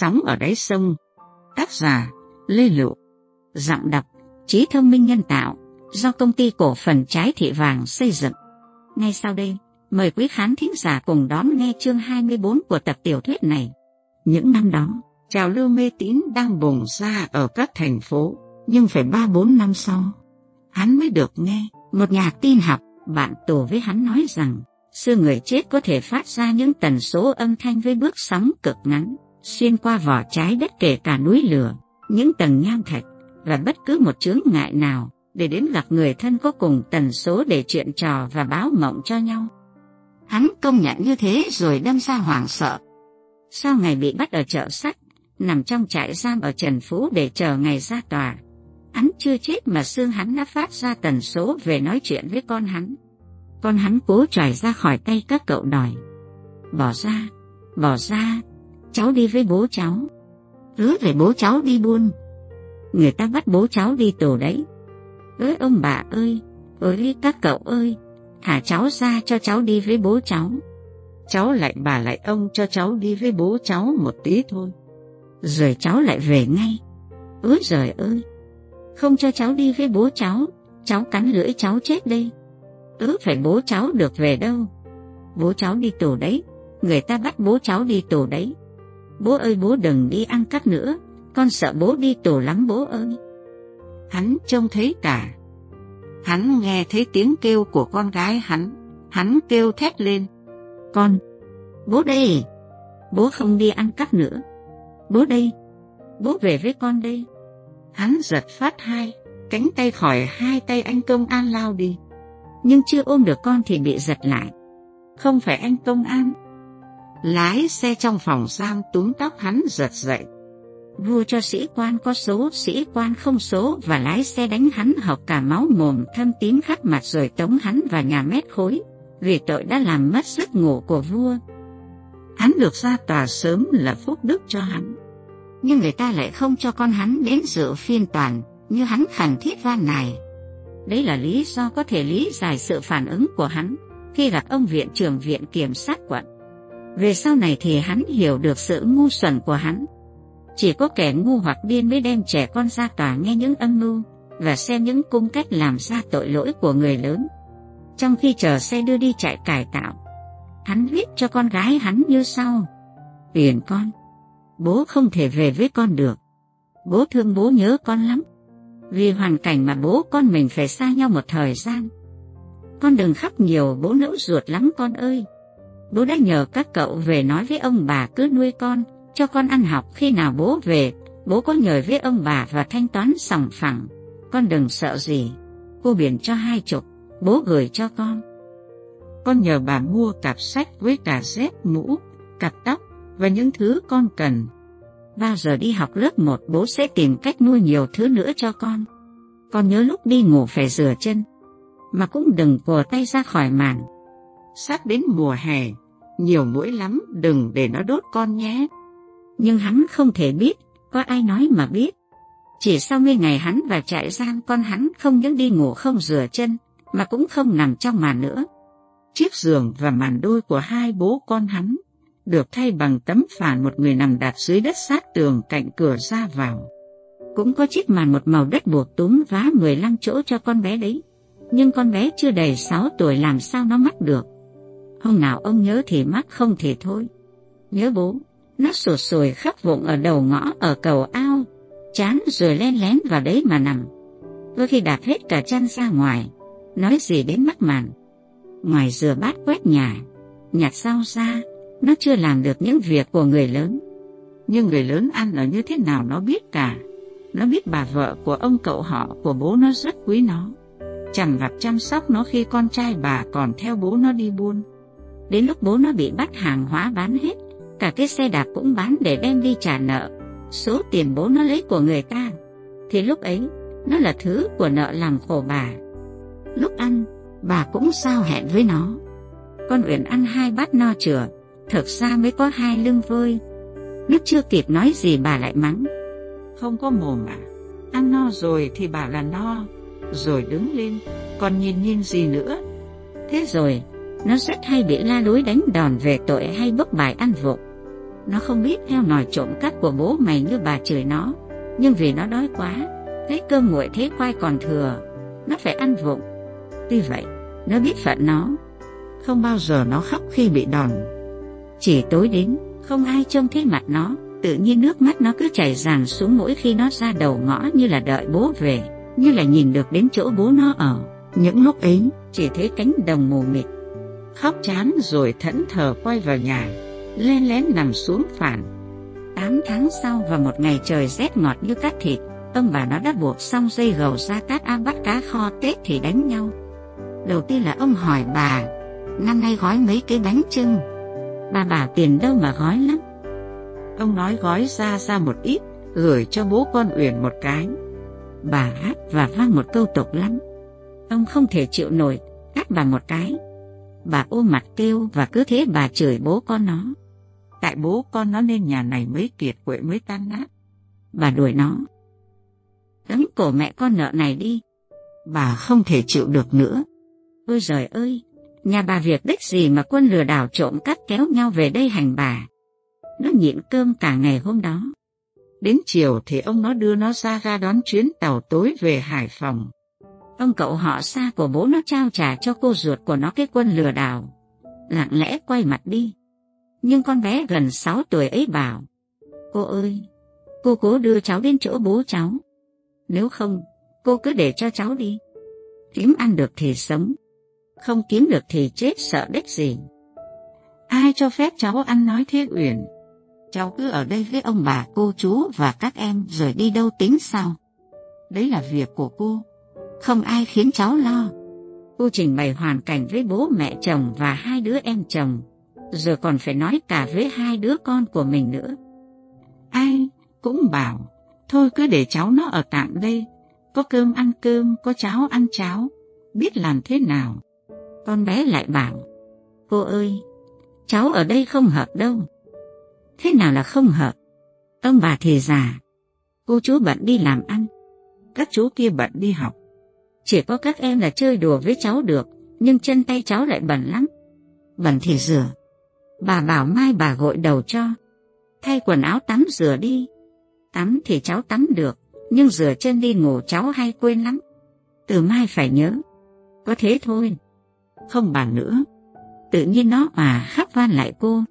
Sóng ở đáy sông. Tác giả Lê Lụ Giọng đọc Trí thông minh nhân tạo Do công ty cổ phần trái thị vàng xây dựng. Ngay sau đây Mời quý khán thính giả cùng đón nghe chương 24 của tập tiểu thuyết này. Những năm đó Trào lưu mê tín đang bùng ra ở các thành phố Nhưng phải ba bốn năm sau Hắn mới được nghe Một nhà tin học Bạn tù với hắn nói rằng xưa người chết có thể phát ra những tần số âm thanh với bước sóng cực ngắn, xuyên qua vỏ trái đất kể cả núi lửa, những tầng nham thạch và bất cứ một chướng ngại nào để đến gặp người thân có cùng tần số để chuyện trò và báo mộng cho nhau. Hắn công nhận như thế rồi đâm ra hoảng sợ. Sau ngày bị bắt ở chợ sắt, nằm trong trại giam ở Trần Phú để chờ ngày ra tòa, hắn chưa chết mà xương hắn đã phát ra tần số về nói chuyện với con hắn. Con hắn cố trải ra khỏi tay các cậu đòi. Bỏ ra, bỏ ra, cháu đi với bố cháu. Hứa về bố cháu đi buôn. Người ta bắt bố cháu đi tù đấy. Ơi ông bà ơi, ơi các cậu ơi, thả cháu ra cho cháu đi với bố cháu. Cháu lại bà lại ông cho cháu đi với bố cháu một tí thôi. Rồi cháu lại về ngay. Ôi giời ơi, không cho cháu đi với bố cháu, cháu cắn lưỡi cháu chết đây ứ phải bố cháu được về đâu. Bố cháu đi tù đấy, người ta bắt bố cháu đi tù đấy. Bố ơi bố đừng đi ăn cắp nữa, con sợ bố đi tù lắm bố ơi. Hắn trông thấy cả. Hắn nghe thấy tiếng kêu của con gái hắn, hắn kêu thét lên. Con, bố đây, bố không đi ăn cắp nữa. Bố đây, bố về với con đây. Hắn giật phát hai, cánh tay khỏi hai tay anh công an lao đi nhưng chưa ôm được con thì bị giật lại. Không phải anh công an. Lái xe trong phòng giam túm tóc hắn giật dậy. Vua cho sĩ quan có số, sĩ quan không số và lái xe đánh hắn học cả máu mồm thâm tím khắp mặt rồi tống hắn vào nhà mét khối vì tội đã làm mất giấc ngủ của vua. Hắn được ra tòa sớm là phúc đức cho hắn. Nhưng người ta lại không cho con hắn đến dự phiên toàn như hắn khẳng thiết van này. Đấy là lý do có thể lý giải sự phản ứng của hắn khi gặp ông viện trưởng viện kiểm sát quận. Về sau này thì hắn hiểu được sự ngu xuẩn của hắn. Chỉ có kẻ ngu hoặc điên mới đem trẻ con ra tòa nghe những âm mưu và xem những cung cách làm ra tội lỗi của người lớn. Trong khi chờ xe đưa đi chạy cải tạo, hắn viết cho con gái hắn như sau. Tiền con, bố không thể về với con được. Bố thương bố nhớ con lắm vì hoàn cảnh mà bố con mình phải xa nhau một thời gian. Con đừng khóc nhiều bố nỡ ruột lắm con ơi. Bố đã nhờ các cậu về nói với ông bà cứ nuôi con, cho con ăn học khi nào bố về, bố có nhờ với ông bà và thanh toán sòng phẳng. Con đừng sợ gì, cô biển cho hai chục, bố gửi cho con. Con nhờ bà mua cặp sách với cả dép mũ, cặp tóc và những thứ con cần Bao giờ đi học lớp 1 bố sẽ tìm cách mua nhiều thứ nữa cho con. Con nhớ lúc đi ngủ phải rửa chân, mà cũng đừng cùa tay ra khỏi màn. Sắp đến mùa hè, nhiều mũi lắm, đừng để nó đốt con nhé. Nhưng hắn không thể biết, có ai nói mà biết. Chỉ sau mấy ngày hắn vào trại giam con hắn không những đi ngủ không rửa chân, mà cũng không nằm trong màn nữa. Chiếc giường và màn đôi của hai bố con hắn được thay bằng tấm phản một người nằm đạp dưới đất sát tường cạnh cửa ra vào. Cũng có chiếc màn một màu đất buộc túm vá 15 chỗ cho con bé đấy. Nhưng con bé chưa đầy 6 tuổi làm sao nó mắc được. Hôm nào ông nhớ thì mắc không thì thôi. Nhớ bố, nó sụt sùi khắp vụng ở đầu ngõ ở cầu ao, chán rồi len lén vào đấy mà nằm. Đôi khi đạp hết cả chân ra ngoài, nói gì đến mắc màn. Ngoài rửa bát quét nhà, nhặt rau ra, nó chưa làm được những việc của người lớn. Nhưng người lớn ăn ở như thế nào nó biết cả. Nó biết bà vợ của ông cậu họ của bố nó rất quý nó. Chẳng vặt chăm sóc nó khi con trai bà còn theo bố nó đi buôn. Đến lúc bố nó bị bắt hàng hóa bán hết, cả cái xe đạp cũng bán để đem đi trả nợ. Số tiền bố nó lấy của người ta, thì lúc ấy nó là thứ của nợ làm khổ bà. Lúc ăn, bà cũng sao hẹn với nó. Con Uyển ăn hai bát no chửa, thực ra mới có hai lưng vơi. Lúc chưa kịp nói gì bà lại mắng. Không có mồm à, ăn no rồi thì bảo là no, rồi đứng lên, còn nhìn nhìn gì nữa. Thế rồi, nó rất hay bị la lối đánh đòn về tội hay bốc bài ăn vụng. Nó không biết theo nòi trộm cắp của bố mày như bà chửi nó, nhưng vì nó đói quá, thấy cơm nguội thế khoai còn thừa, nó phải ăn vụng. Tuy vậy, nó biết phận nó, không bao giờ nó khóc khi bị đòn. Chỉ tối đến, không ai trông thấy mặt nó, tự nhiên nước mắt nó cứ chảy ràng xuống mỗi khi nó ra đầu ngõ như là đợi bố về, như là nhìn được đến chỗ bố nó ở. Những lúc ấy, chỉ thấy cánh đồng mù mịt. Khóc chán rồi thẫn thờ quay vào nhà, lên lén nằm xuống phản. Tám tháng sau và một ngày trời rét ngọt như cắt thịt, ông bà nó đã buộc xong dây gầu ra cát a bắt cá kho Tết thì đánh nhau. Đầu tiên là ông hỏi bà, năm nay gói mấy cái bánh trưng. Bà bảo tiền đâu mà gói lắm. Ông nói gói ra ra một ít, gửi cho bố con Uyển một cái. Bà hát và vang một câu tục lắm. Ông không thể chịu nổi, cắt bà một cái. Bà ôm mặt kêu và cứ thế bà chửi bố con nó. Tại bố con nó nên nhà này mới kiệt quệ mới tan nát. Bà đuổi nó. Cấm cổ mẹ con nợ này đi. Bà không thể chịu được nữa. Ôi trời ơi, nhà bà việc đích gì mà quân lừa đảo trộm cắt kéo nhau về đây hành bà. Nó nhịn cơm cả ngày hôm đó. Đến chiều thì ông nó đưa nó ra ga đón chuyến tàu tối về Hải Phòng. Ông cậu họ xa của bố nó trao trả cho cô ruột của nó cái quân lừa đảo. Lặng lẽ quay mặt đi. Nhưng con bé gần 6 tuổi ấy bảo, Cô ơi, cô cố đưa cháu đến chỗ bố cháu. Nếu không, cô cứ để cho cháu đi. Kiếm ăn được thì sống, không kiếm được thì chết sợ đếch gì. Ai cho phép cháu ăn nói thế Uyển? Cháu cứ ở đây với ông bà, cô chú và các em rồi đi đâu tính sao? Đấy là việc của cô, không ai khiến cháu lo. Cô trình bày hoàn cảnh với bố mẹ chồng và hai đứa em chồng, rồi còn phải nói cả với hai đứa con của mình nữa. Ai cũng bảo, thôi cứ để cháu nó ở tạm đây, có cơm ăn cơm, có cháo ăn cháo, biết làm thế nào. Con bé lại bảo, cô ơi, cháu ở đây không hợp đâu. Thế nào là không hợp? Ông bà thì già, cô chú bận đi làm ăn, các chú kia bận đi học. Chỉ có các em là chơi đùa với cháu được, nhưng chân tay cháu lại bẩn lắm. Bẩn thì rửa. Bà bảo mai bà gội đầu cho. Thay quần áo tắm rửa đi. Tắm thì cháu tắm được, nhưng rửa chân đi ngủ cháu hay quên lắm. Từ mai phải nhớ. Có thế thôi. Không bàn nữa. Tự nhiên nó mà khắp van lại cô.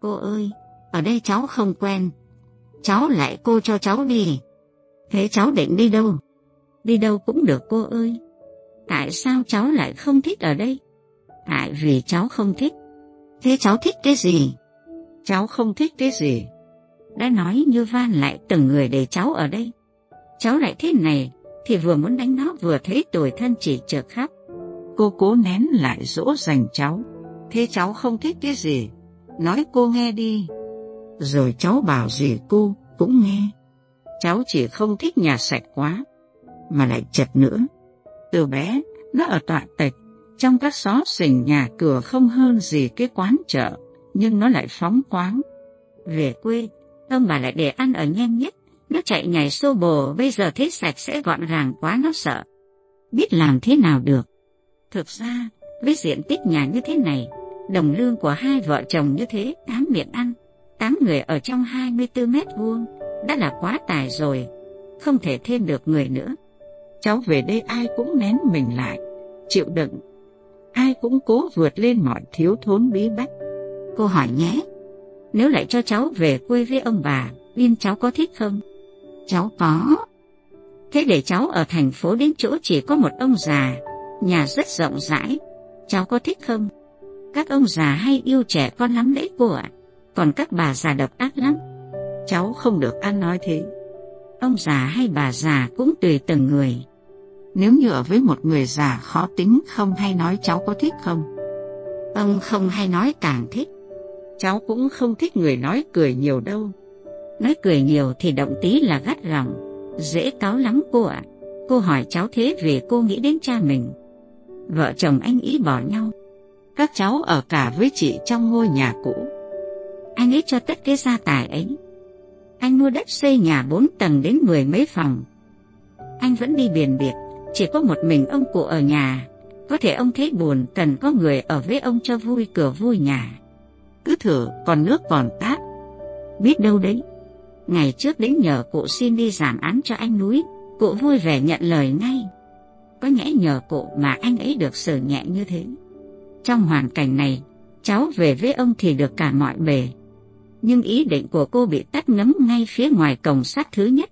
Cô ơi, ở đây cháu không quen. Cháu lại cô cho cháu đi. Thế cháu định đi đâu? Đi đâu cũng được cô ơi. Tại sao cháu lại không thích ở đây? Tại vì cháu không thích. Thế cháu thích cái gì? Cháu không thích cái gì? Đã nói như van lại từng người để cháu ở đây. Cháu lại thế này, thì vừa muốn đánh nó vừa thấy tuổi thân chỉ chợt khóc. Cô cố nén lại dỗ dành cháu. Thế cháu không thích cái gì? Nói cô nghe đi. Rồi cháu bảo gì cô cũng nghe. Cháu chỉ không thích nhà sạch quá, mà lại chật nữa. Từ bé, nó ở tọa tịch, trong các xó xỉnh nhà cửa không hơn gì cái quán chợ, nhưng nó lại phóng khoáng. Về quê, ông bà lại để ăn ở nhanh nhất, nó chạy nhảy xô bồ, bây giờ thấy sạch sẽ gọn gàng quá nó sợ. Biết làm thế nào được. Thực ra, với diện tích nhà như thế này, đồng lương của hai vợ chồng như thế, tám miệng ăn, tám người ở trong 24 mét vuông, đã là quá tài rồi, không thể thêm được người nữa. Cháu về đây ai cũng nén mình lại, chịu đựng. Ai cũng cố vượt lên mọi thiếu thốn bí bách. Cô hỏi nhé, nếu lại cho cháu về quê với ông bà, Uyên cháu có thích không? Cháu có. Thế để cháu ở thành phố đến chỗ chỉ có một ông già, nhà rất rộng rãi, cháu có thích không? Các ông già hay yêu trẻ con lắm đấy cô ạ, còn các bà già độc ác lắm. Cháu không được ăn nói thế. Ông già hay bà già cũng tùy từng người. Nếu như ở với một người già khó tính không hay nói cháu có thích không? Ông không hay nói càng thích. Cháu cũng không thích người nói cười nhiều đâu. Nói cười nhiều thì động tí là gắt gỏng, dễ cáo lắm cô ạ. Cô hỏi cháu thế vì cô nghĩ đến cha mình. Vợ chồng anh ý bỏ nhau. Các cháu ở cả với chị trong ngôi nhà cũ. Anh ấy cho tất cái gia tài ấy. Anh mua đất xây nhà bốn tầng đến mười mấy phòng. Anh vẫn đi biển biệt, chỉ có một mình ông cụ ở nhà. Có thể ông thấy buồn cần có người ở với ông cho vui cửa vui nhà. Cứ thử còn nước còn tát. Biết đâu đấy, ngày trước đến nhờ cụ xin đi giảm án cho anh núi, cụ vui vẻ nhận lời ngay. Có nhẽ nhờ cụ mà anh ấy được xử nhẹ như thế. Trong hoàn cảnh này, cháu về với ông thì được cả mọi bề. Nhưng ý định của cô bị tắt ngấm ngay phía ngoài cổng sát thứ nhất.